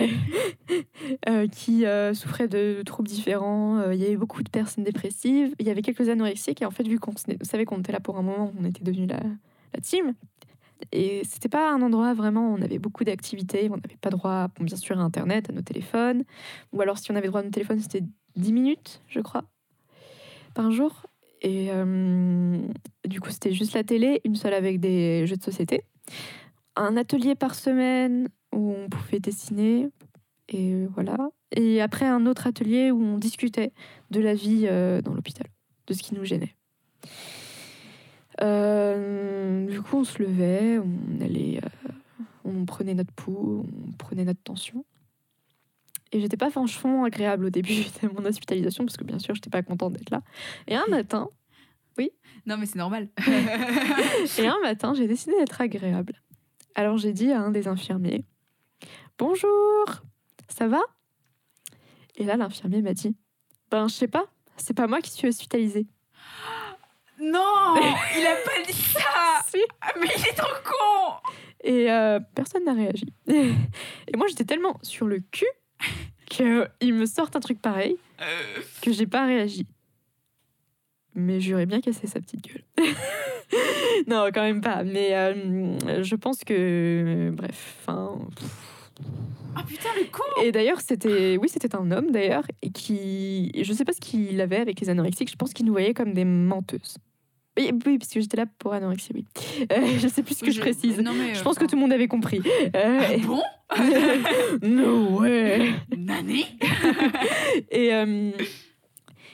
euh, qui euh, souffraient de troubles différents. Il y avait beaucoup de personnes dépressives. Il y avait quelques anorexiques. Et en fait, vu qu'on savait qu'on était là pour un moment, on était devenu la, la team. Et c'était pas un endroit vraiment, on avait beaucoup d'activités, on n'avait pas droit, bien sûr, à Internet, à nos téléphones. Ou alors, si on avait droit à nos téléphones, c'était 10 minutes, je crois, par jour. Et euh, du coup, c'était juste la télé, une seule avec des jeux de société un atelier par semaine où on pouvait dessiner. Et voilà. Et après, un autre atelier où on discutait de la vie euh, dans l'hôpital, de ce qui nous gênait. Euh, du coup, on se levait, on allait, euh, on prenait notre pouls, on prenait notre tension. Et j'étais pas franchement agréable au début de mon hospitalisation parce que bien sûr, j'étais pas contente d'être là. Et un matin, Non, mais c'est normal. Et un matin, j'ai décidé d'être agréable. Alors j'ai dit à un des infirmiers Bonjour, ça va? Et là, l'infirmier m'a dit Ben, je sais pas, c'est pas moi qui suis hospitalisée. Non, il a pas dit ça. Si. Ah, Mais il est trop con. Et euh, personne n'a réagi. Et moi, j'étais tellement sur le cul qu'il me sorte un truc pareil Euh, que j'ai pas réagi. Mais j'aurais bien cassé sa petite gueule. non, quand même pas. Mais euh, je pense que. Bref, enfin. Ah putain, le con. Et d'ailleurs, c'était, oui, c'était un homme d'ailleurs, et qui, je sais pas ce qu'il avait avec les anorexiques. Je pense qu'il nous voyait comme des menteuses. Oui, oui, parce que j'étais là pour anorexie, oui. Euh, je sais plus ce que je, précise. Non, mais, Je pense que enfin, tout le monde avait compris. Euh, Ah bon no way. Nani Et euh,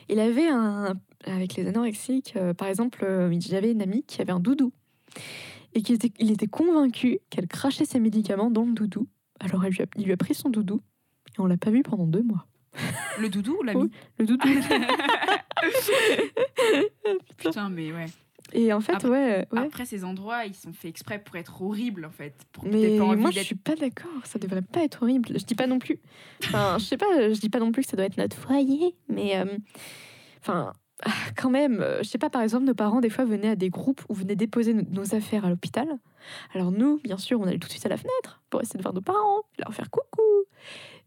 il avait un, avec les anorexiques, euh, par exemple, euh, j'avais une amie qui avait un doudou et qui était, il était convaincu qu'elle crachait ses médicaments dans le doudou. Alors elle lui a- il lui a pris son doudou et on l'a pas vu pendant deux mois. Le doudou ou l'ami Oui. Le doudou. Putain, mais ouais. Et en fait, Après- ouais, ouais. Après, ces endroits, ils sont faits exprès pour être horribles, en fait. Pour Mais pas moi, je suis pas d'accord. Ça devrait pas être horrible. Je dis pas non plus. Enfin, je sais pas. Je dis pas non plus que ça doit être notre foyer, mais euh, enfin, quand même. euh, Je sais pas. Par exemple, nos parents des fois venaient à des groupes où venaient déposer no- nos affaires à l'hôpital. Alors nous, bien sûr, on allait tout de suite à la fenêtre pour essayer de voir nos parents, leur faire coucou.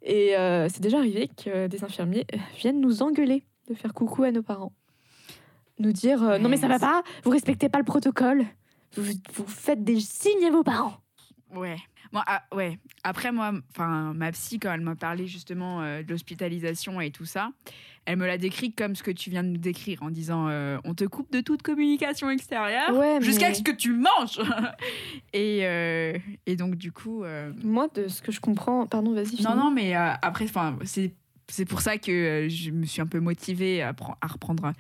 Et euh, c'est déjà arrivé que des infirmiers euh, viennent nous engueuler de faire coucou à nos parents, nous dire euh, non mais ça va pas, vous respectez pas le protocole, vous, vous faites des signes à vos parents. Ouais. Moi, ah, ouais. Après, moi, enfin, ma psy, quand elle m'a parlé justement euh, de l'hospitalisation et tout ça, elle me l'a décrit comme ce que tu viens de nous décrire en disant euh, on te coupe de toute communication extérieure Ouais, jusqu'à mais- ce que tu manges. et, euh, et donc, du coup. Moi, de ce que je comprends, pardon, vas-y. Non, non, mais après, enfin, c'est c'est pour ça que euh, je me suis un peu motivée à, pre- à reprendre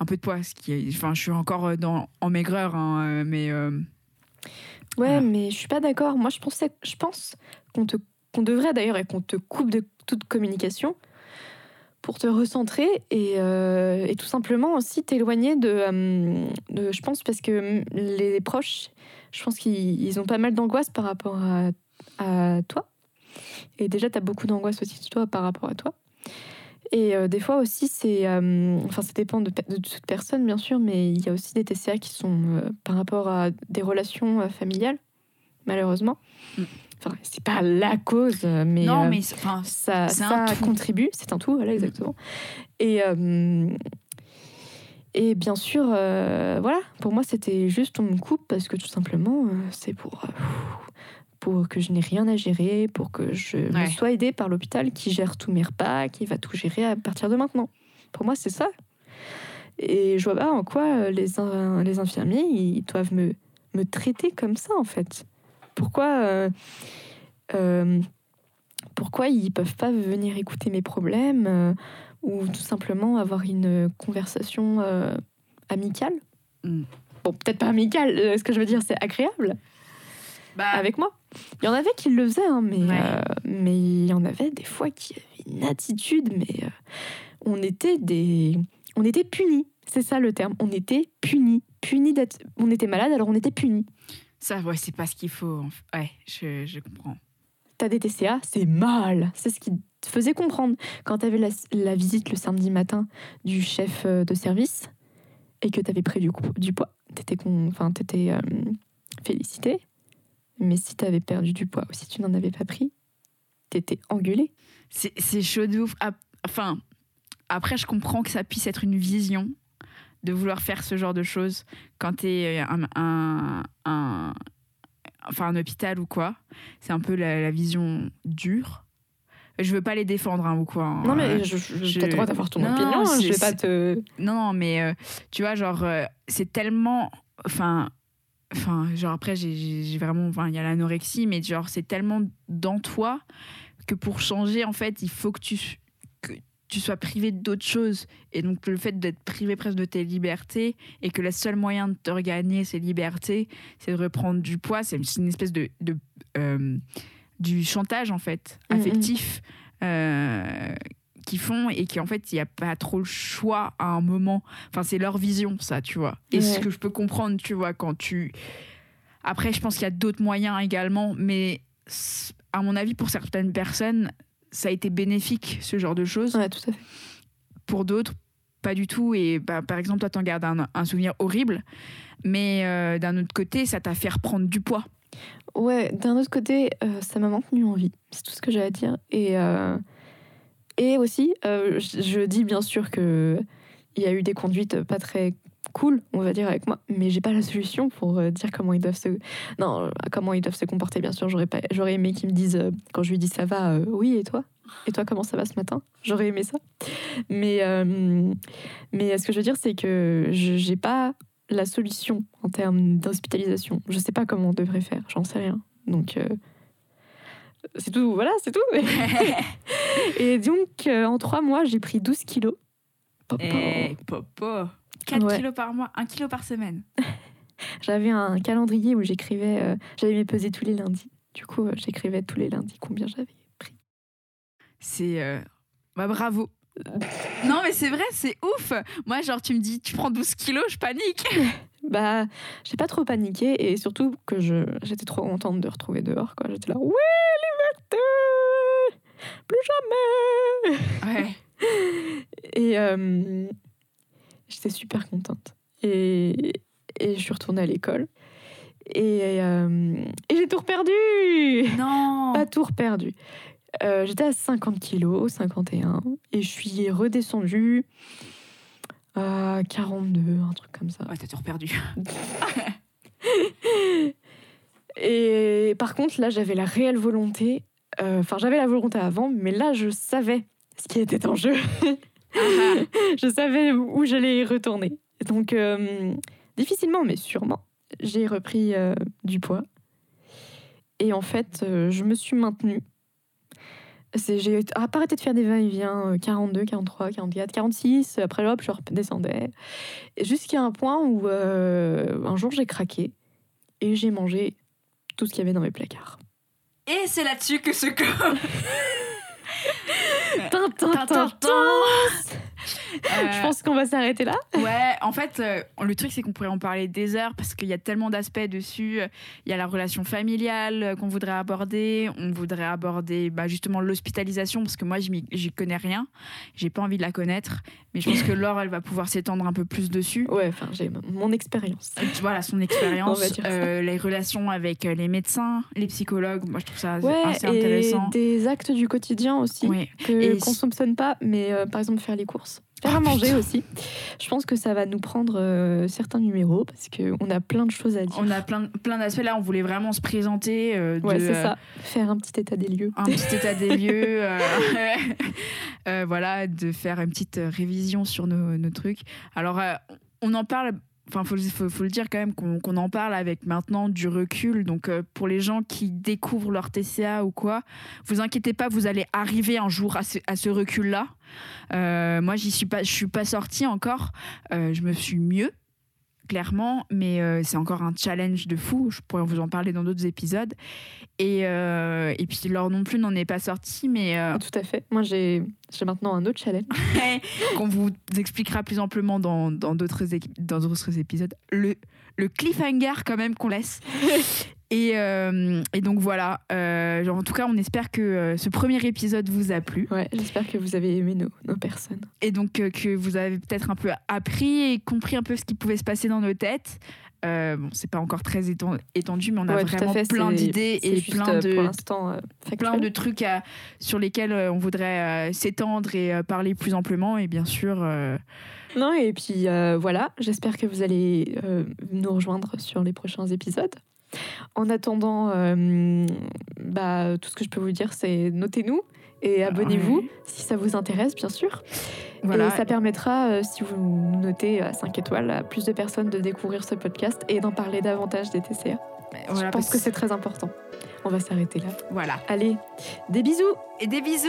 un peu de poids. Ce qui est, enfin, je suis encore euh, dans, en maigreur, hein, euh, mais euh, Ouais, Voilà. mais je suis pas d'accord. Moi, je, pensais, je pense qu'on te qu'on devrait d'ailleurs et qu'on te coupe de toute communication pour te recentrer et, euh, et tout simplement aussi t'éloigner de, euh, de- Je pense parce que les proches, je pense qu'ils ils ont pas mal d'angoisse par rapport à, à toi. Et déjà, tu as beaucoup d'angoisse aussi de toi par rapport à toi. Et euh, des fois aussi, c'est. euh, enfin, ça dépend de, toute personne, bien sûr, mais il y a aussi des TCA qui sont euh, par rapport à des relations familiales, malheureusement. Mm. Enfin, c'est pas la cause, mais. non, mais enfin, ça, ça contribue, c'est un tout, voilà, exactement. Et, et bien sûr, voilà, pour moi, c'était juste on me coupe parce que tout simplement, c'est pour, pour que je n'ai rien à gérer, pour que je me sois aidée par l'hôpital qui gère tous mes repas, qui va tout gérer à partir de maintenant. Pour moi, c'est ça. Et je vois pas en quoi euh, les, in- les infirmiers, ils doivent me, me traiter comme ça, en fait. Pourquoi, euh, euh, pourquoi ils peuvent pas venir écouter mes problèmes euh, ou tout simplement avoir une conversation euh, amicale? Mm. Bon, peut-être pas amicale, ce que je veux dire, c'est agréable bah, avec moi. Il y en avait qui le faisaient, hein, mais, Ouais. euh, mais il y en avait des fois qui avaient une attitude, mais euh, on était des, on était punis. C'est ça le terme. On était punis, punis d'être. On était malade, alors on était punis. ça, ouais, c'est pas ce qu'il faut. Ouais, je, je comprends. T'as des TCA, c'est mal. C'est ce qui te faisait comprendre quand t'avais la, la visite le samedi matin du chef euh, de service et que t'avais pris du, coup- du poids. T'étais enfin t'étais euh, félicité. Mais si t'avais perdu du poids ou si tu n'en avais pas pris, t'étais engueulé. C'est c'est chaud de ouf. Enfin, après, je comprends que ça puisse être une vision de vouloir faire ce genre de choses quand t'es un, un, un, enfin, un hôpital ou quoi. C'est un peu la, la vision dure. Je veux pas les défendre hein, ou quoi. hein. Non, mais Euh, je, je, je- t'as le droit d'avoir ton Non, opinion. hein, c'est- je vais pas te. Non, non, mais euh, tu vois, genre, euh, c'est tellement. Enfin. Enfin, genre, après, j'ai- vraiment. Enfin, il y a l'anorexie, mais genre, c'est tellement dans toi que pour changer, en fait, il faut que tu, que tu sois privé d'autres choses. Et donc, le fait d'être privé presque de tes libertés et que le seul moyen de te regagner ces libertés, c'est de reprendre du poids, c'est une espèce de. de euh, du chantage, en fait, Mhm. affectif. euh, qui font et qui en fait il n'y a pas trop le choix à un moment enfin c'est leur vision ça tu vois et ce que je peux comprendre tu vois quand tu après je pense qu'il y a d'autres moyens également mais à mon avis pour certaines personnes ça a été bénéfique ce genre de choses Ouais, tout à fait. pour d'autres pas du tout et bah, par exemple toi t'en gardes un, un souvenir horrible mais euh, d'un autre côté ça t'a fait reprendre du poids Ouais, d'un autre côté, euh, ça m'a maintenu en vie. C'est tout ce que j'ai à dire. Et, euh, et aussi, euh, je, je dis bien sûr que il y a eu des conduites pas très cool, on va dire, avec moi, mais j'ai pas la solution pour euh, dire comment ils doivent se, non, comment ils doivent se comporter. Bien sûr, j'aurais pas, j'aurais aimé qu'ils me disent euh, quand je lui dis ça va, euh, oui, et toi, et toi, comment ça va ce matin? J'aurais aimé ça. Mais, mais ce que je veux dire, c'est que je j'ai pas la solution en termes d'hospitalisation. Je sais pas comment on devrait faire, j'en sais rien. Donc, c'est tout, voilà, c'est tout. Et donc, euh, en trois mois, j'ai pris 12 kilos. Papa. et popo 4 Ouais. kilos par mois 1 kilo par semaine J'avais un calendrier où j'écrivais, euh, j'allais me peser tous les lundis. Du coup, euh, j'écrivais tous les lundis combien j'avais pris. C'est. euh, Bah, bravo. Non, mais c'est vrai, c'est ouf. Moi, genre, tu me dis, tu prends 12 kilos, je panique. Bah, j'ai pas trop paniqué et surtout que je, j'étais trop contente de retrouver dehors. Quoi. J'étais là, oui, liberté Plus jamais Ouais. Et euh, j'étais super contente. Et, et je suis retournée à l'école. Et, euh, et j'ai tout reperdu Non. Pas tout reperdu. Euh, J'étais à 50 kilos, 51. Et je suis redescendue à 42, un truc comme ça. Ouais, t'as tout perdu. Et par contre, là, j'avais la réelle volonté. Euh, Enfin, j'avais la volonté avant, mais là, je savais ce qui était en jeu. je savais où j'allais retourner. Donc, euh, difficilement, mais sûrement, j'ai repris euh, du poids. Et en fait, je me suis maintenue C'est- J'ai ah, arrêté de faire des va-et-vient, euh, 42, 43, 44, 46. Après, hop, je redescendais. Jusqu'à un point où un jour j'ai craqué et j'ai mangé tout ce qu'il y avait dans mes placards. Et c'est là-dessus que ce corps. Tin. Je pense qu'on va s'arrêter là. Ouais, en fait, euh, le truc, c'est qu'on pourrait en parler des heures parce qu'il y a tellement d'aspects dessus. Il y a la relation familiale euh, qu'on voudrait aborder. On voudrait aborder bah, justement l'hospitalisation parce que moi, j'y connais rien. J'ai pas envie de la connaître. Mais je pense que Laure, elle va pouvoir s'étendre un peu plus dessus. Ouais, enfin, j'ai mon expérience. Voilà, son On expérience, euh, les relations avec euh, les médecins, les psychologues. Moi, je trouve ça Ouais, assez et intéressant. des actes du quotidien aussi Oui. que qu'on soupçonne pas, mais euh, par exemple faire les courses, faire Ah, à manger putain. aussi. Je pense que ça va nous prendre euh, certains numéros parce que on a plein de choses à dire. On a plein, plein d'aspects. Là, on voulait vraiment se présenter. euh, Ouais, c'est euh, ça. Faire un petit état des lieux. un petit état des lieux, euh, euh, voilà, de faire une petite euh, révision sur nos, nos trucs. Alors, euh, on en parle. Enfin, faut, le dire quand même qu'on en parle avec maintenant du recul. Donc, euh, pour les gens qui découvrent leur TCA ou quoi, vous inquiétez pas, vous allez arriver un jour à ce, à ce recul-là. Euh, moi, j'y suis pas, je suis pas sortie encore. Euh, je me suis mieux, clairement, mais euh, c'est encore un challenge de fou. Je pourrais vous en parler dans d'autres épisodes. Et, euh, et puis, Laure non plus n'en est pas sortie, mais euh, Tout à fait. Moi, j'ai j'ai maintenant un autre challenge. qu'on vous expliquera plus amplement dans dans d'autres dans d'autres épisodes. Le, le cliffhanger, quand même, qu'on laisse. Et, euh, et donc voilà, Euh, genre, en tout cas, on espère que euh, ce premier épisode vous a plu. Ouais, j'espère que vous avez aimé nos, nos personnes. et donc que vous avez peut-être un peu appris et compris un peu ce qui pouvait se passer dans nos têtes. Bon, c'est pas encore très éten- étendu, mais on a Ouais, vraiment fait, plein d'idées et plein de pour plein de trucs à- sur lesquels on voudrait s'étendre et parler plus amplement. Et bien sûr, Non, et puis voilà, j'espère que vous allez nous rejoindre sur les prochains épisodes. En attendant, euh, bah, tout ce que je peux vous dire, c'est notez-nous et abonnez-vous ouais. si ça vous intéresse, bien sûr. voilà. Et ça permettra, euh, si vous nous notez à 5 étoiles, à plus de personnes de découvrir ce podcast et d'en parler davantage des TCA. Voilà, je pense que c'est très important. On va s'arrêter là. Voilà. Allez, des bisous Et des bisous